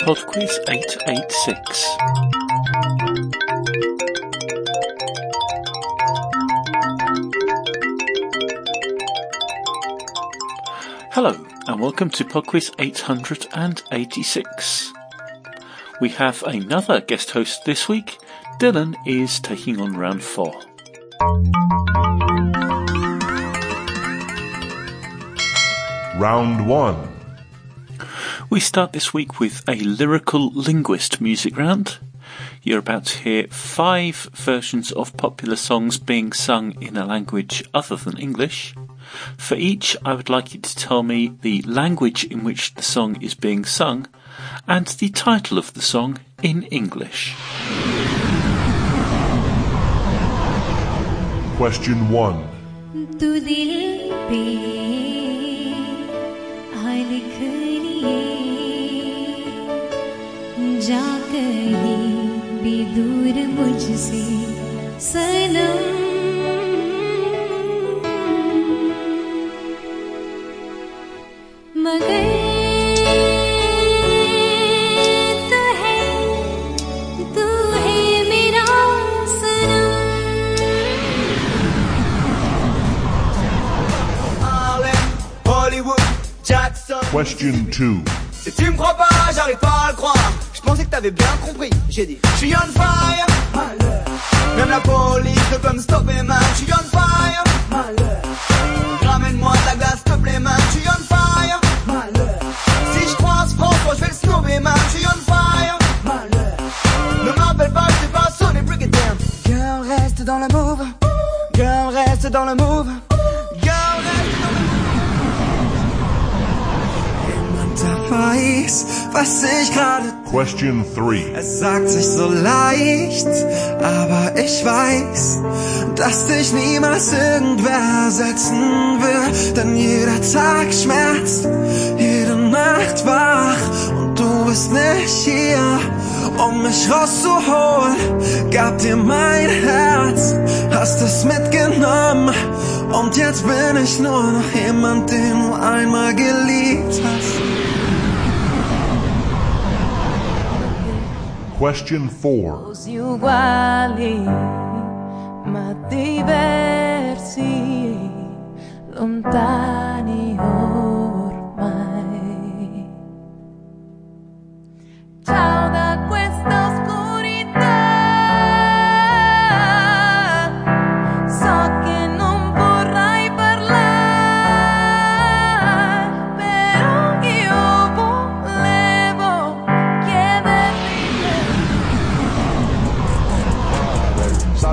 PodQuiz 886. Hello, and welcome to PodQuiz 886. We have another guest host this week. Dylan is taking on round four. Round 1 We start this week with a lyrical linguist music round. You're about to hear five versions of popular songs being sung in a language other than English. For each, I would like you to tell me the language in which the song is being sung and the title of the song in English. Question 1 तू जा कहीं भी दूर मुझसे सनम मगर तू है तू है मेरा सनम Harlem, Hollywood, Jackson. Question 2 Si tu me crois pas, j'arrive pas à le croire. Pensais que t'avais bien compris. J'ai dit, je suis on fire. Malheur. Même la police ne peut me stopper, man. Je suis on fire. Malheur. Ramène-moi la glace, te plaît, man. Je suis on fire. Weiß, was ich gerade Question 3 Es sagt sich so leicht, aber ich weiß, dass dich niemals irgendwer ersetzen will. Denn jeder Tag schmerzt, jede Nacht wach und du bist nicht hier, um mich rauszuholen. Gab dir mein Herz, hast es mitgenommen und jetzt bin ich nur noch jemand, den du einmal geliebt hast. Question 4 Così uguali lontani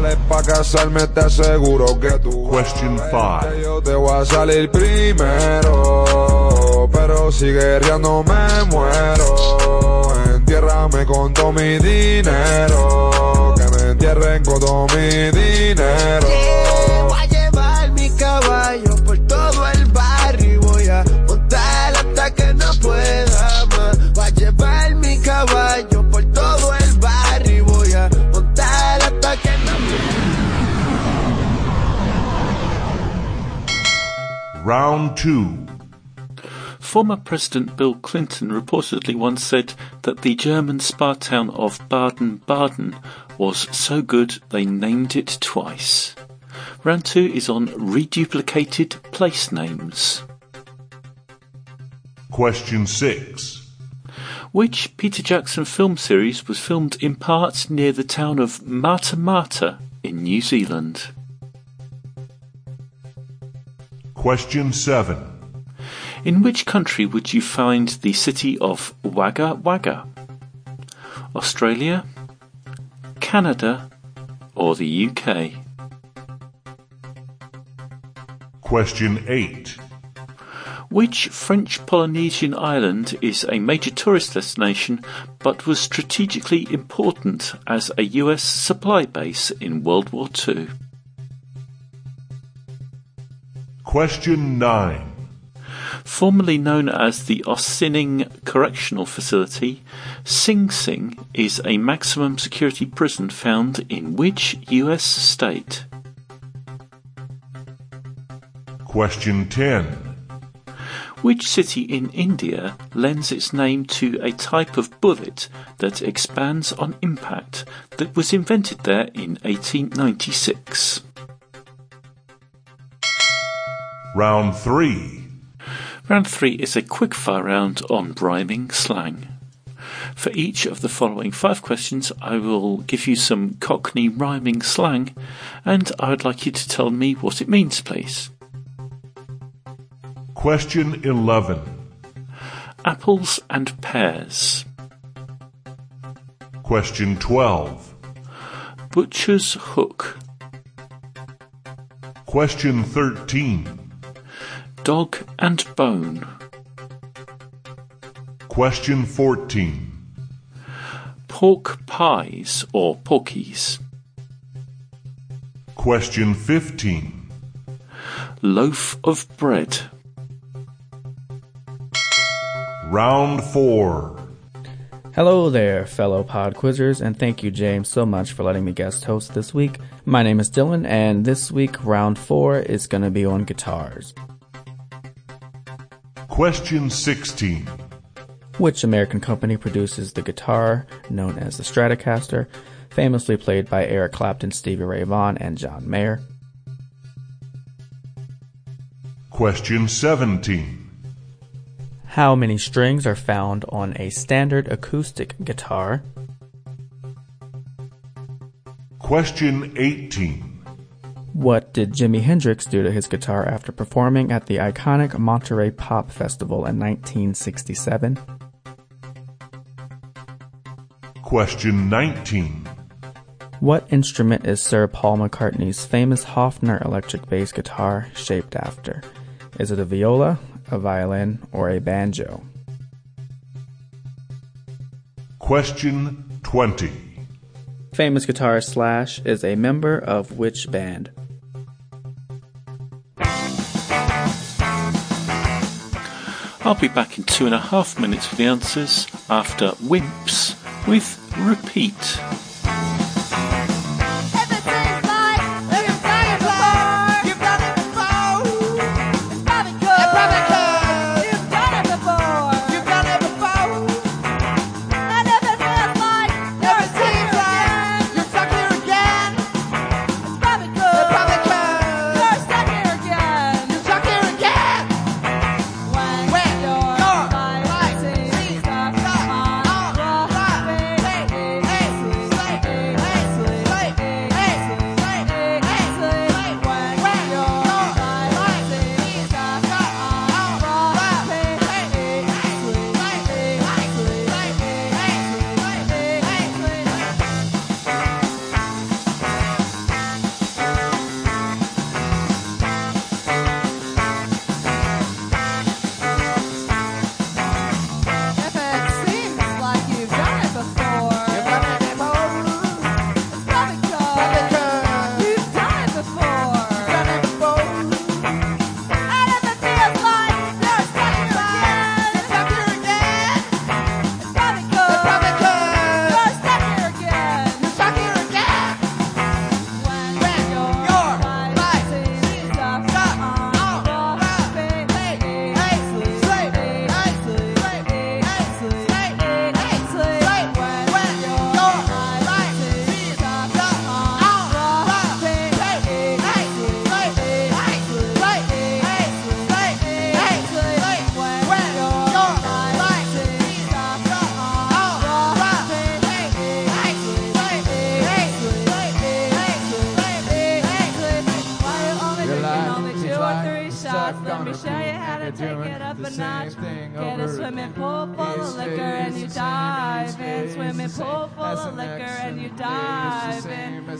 Sales pa' casarme, te aseguro que tú Question que 5 yo te voy a salir primero Pero si guerreando me muero. Entiérrame con todo mi dinero Que me entierren con todo mi dinero Round 2 Former President Bill Clinton reportedly once said that the German spa town of Baden Baden was so good they named it twice. Round two is on reduplicated place names. Question 6 Which Peter Jackson film series was filmed in part near the town of Mata Mata in New Zealand? Question 7 In which country would you find the city of Wagga Wagga? Australia, Canada, or the UK? Question 8 Which French Polynesian island is a major tourist destination but was strategically important as a US supply base in World War II? Question 9 Formerly known as the Ossining Correctional Facility, Sing Sing is a maximum security prison found in which US state? Question 10 Which city in India lends its name to a type of bullet that expands on impact that was invented there in 1896? Round 3. Round 3 is a quickfire round on rhyming slang. For each of the following five questions, I will give you some Cockney rhyming slang, and I would like you to tell me what it means, please. Question 11. Apples and pears. Question 12. Butcher's hook. Question 13. Dog and bone. Question 14. Pork pies or porkies. Question 15. Loaf of bread. Round 4. Hello there, fellow pod quizzers, and thank you, James, so much for letting me guest host this week. My name is Dylan, and this week, round four is going to be on guitars. Question 16. Which American company produces the guitar known as the Stratocaster, famously played by Eric Clapton, Stevie Ray Vaughan, and John Mayer? Question 17. How many strings are found on a standard acoustic guitar? Question 18. What did Jimi Hendrix do to his guitar after performing at the iconic Monterey Pop Festival in 1967? Question 19. What instrument is Sir Paul McCartney's famous Hofner electric bass guitar shaped after? Is it a viola, a violin, or a banjo? Question 20. Famous guitarist Slash is a member of which band? I'll be back in two and a half minutes for the answers after Wimps with Repeat.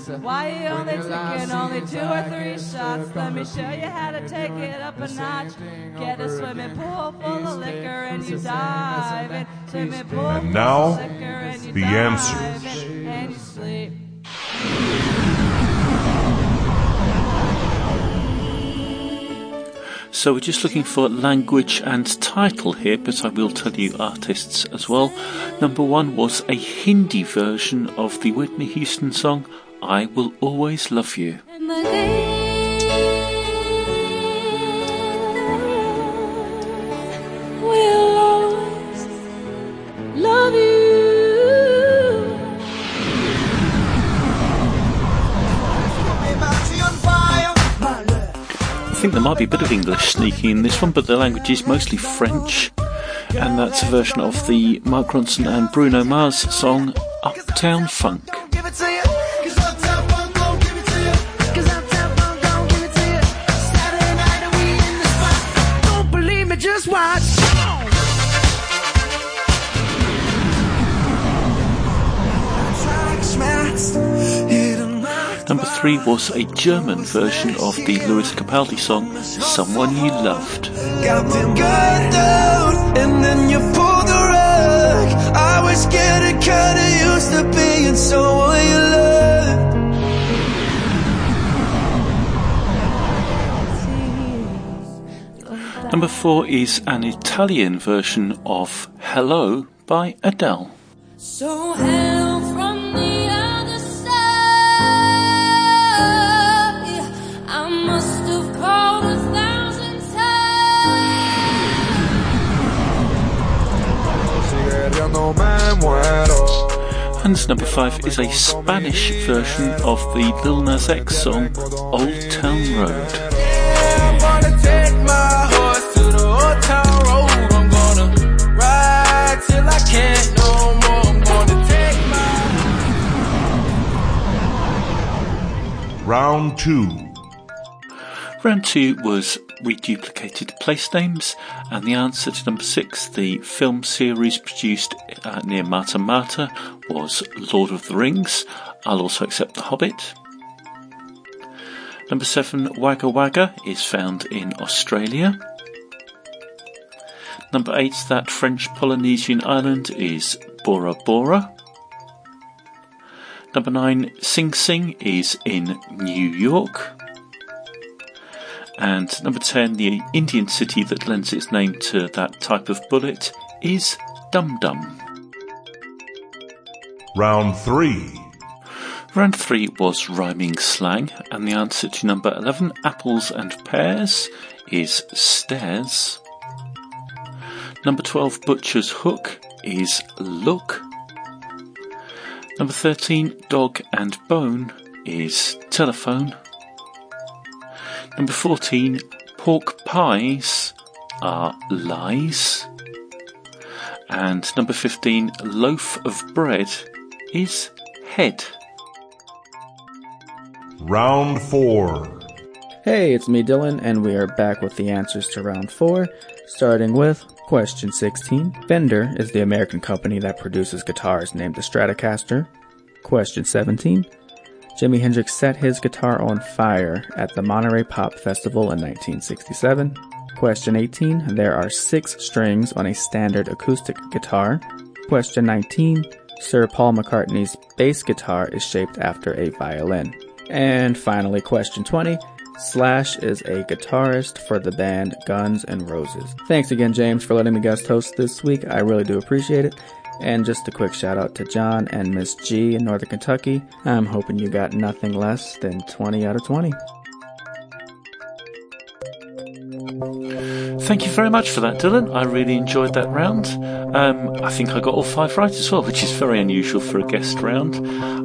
Why you only your life taking only two or three shots? Let me show you how to and take it up a notch. Get a swimming pool full of liquor and you the same as the dive in. Swimming pool And full now, of liquor and you the dive answers. and you sleep. So we're just looking for language and title here, but I will tell you artists as well. Number one was a Hindi version of the Whitney Houston song I Will Always Love You. I think there might be a bit of English sneaking in this one, but the language is mostly French, and that's a version of the Mark Ronson and Bruno Mars song Uptown Funk. 3 was a German version of the Lewis Capaldi song Someone You Loved. Number four is an Italian version of Hello by Adele. So hello. And number five is a Spanish version of the Lil Nas X song Old Town Road. Round 2. Round two was reduplicated place names, and the answer to number six, the film series produced uh, near Mata Mata, was Lord of the Rings. I'll also accept The Hobbit. Number seven, Wagga Wagga, is found in Australia. Number eight, that French Polynesian island is Bora Bora. Number nine, Sing Sing is in New York. And number 10, the Indian city that lends its name to that type of bullet is Dum Dum. Round 3. Round 3 was rhyming slang, and the answer to number 11, apples and pears, is stairs. Number 12, butcher's hook, is look. Number 13, dog and bone, is telephone. Number 14, pork pies are lies. And number 15, loaf of bread is head. Round 4. Hey, it's me, Dylan, and we are back with the answers to round four, starting with question 16. Fender is the American company that produces guitars named the Stratocaster. Question 17. Jimi Hendrix set his guitar on fire at the Monterey Pop Festival in 1967. Question 18. There are six strings on a standard acoustic guitar. Question 19. Sir Paul McCartney's bass guitar is shaped after a violin. And finally, question 20. Slash is a guitarist for the band Guns N' Roses. Thanks again, James, for letting me guest host this week. I really do appreciate it. And just a quick shout out to John and Miss G in Northern Kentucky. I'm hoping you got nothing less than 20 out of 20. Thank you very much for that, Dylan. I really enjoyed that round. Um, I think I got all five right as well, which is very unusual for a guest round.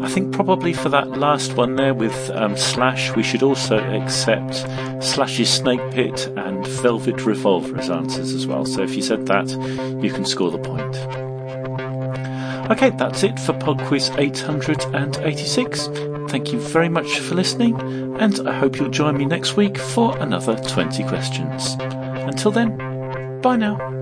I think probably for that last one there with um, Slash, we should also accept Slash's Snake Pit and Velvet Revolver as answers as well. So if you said that, you can score the point. Okay, that's it for Pod Quiz 886. Thank you very much for listening, and I hope you'll join me next week for another 20 questions. Until then, bye now.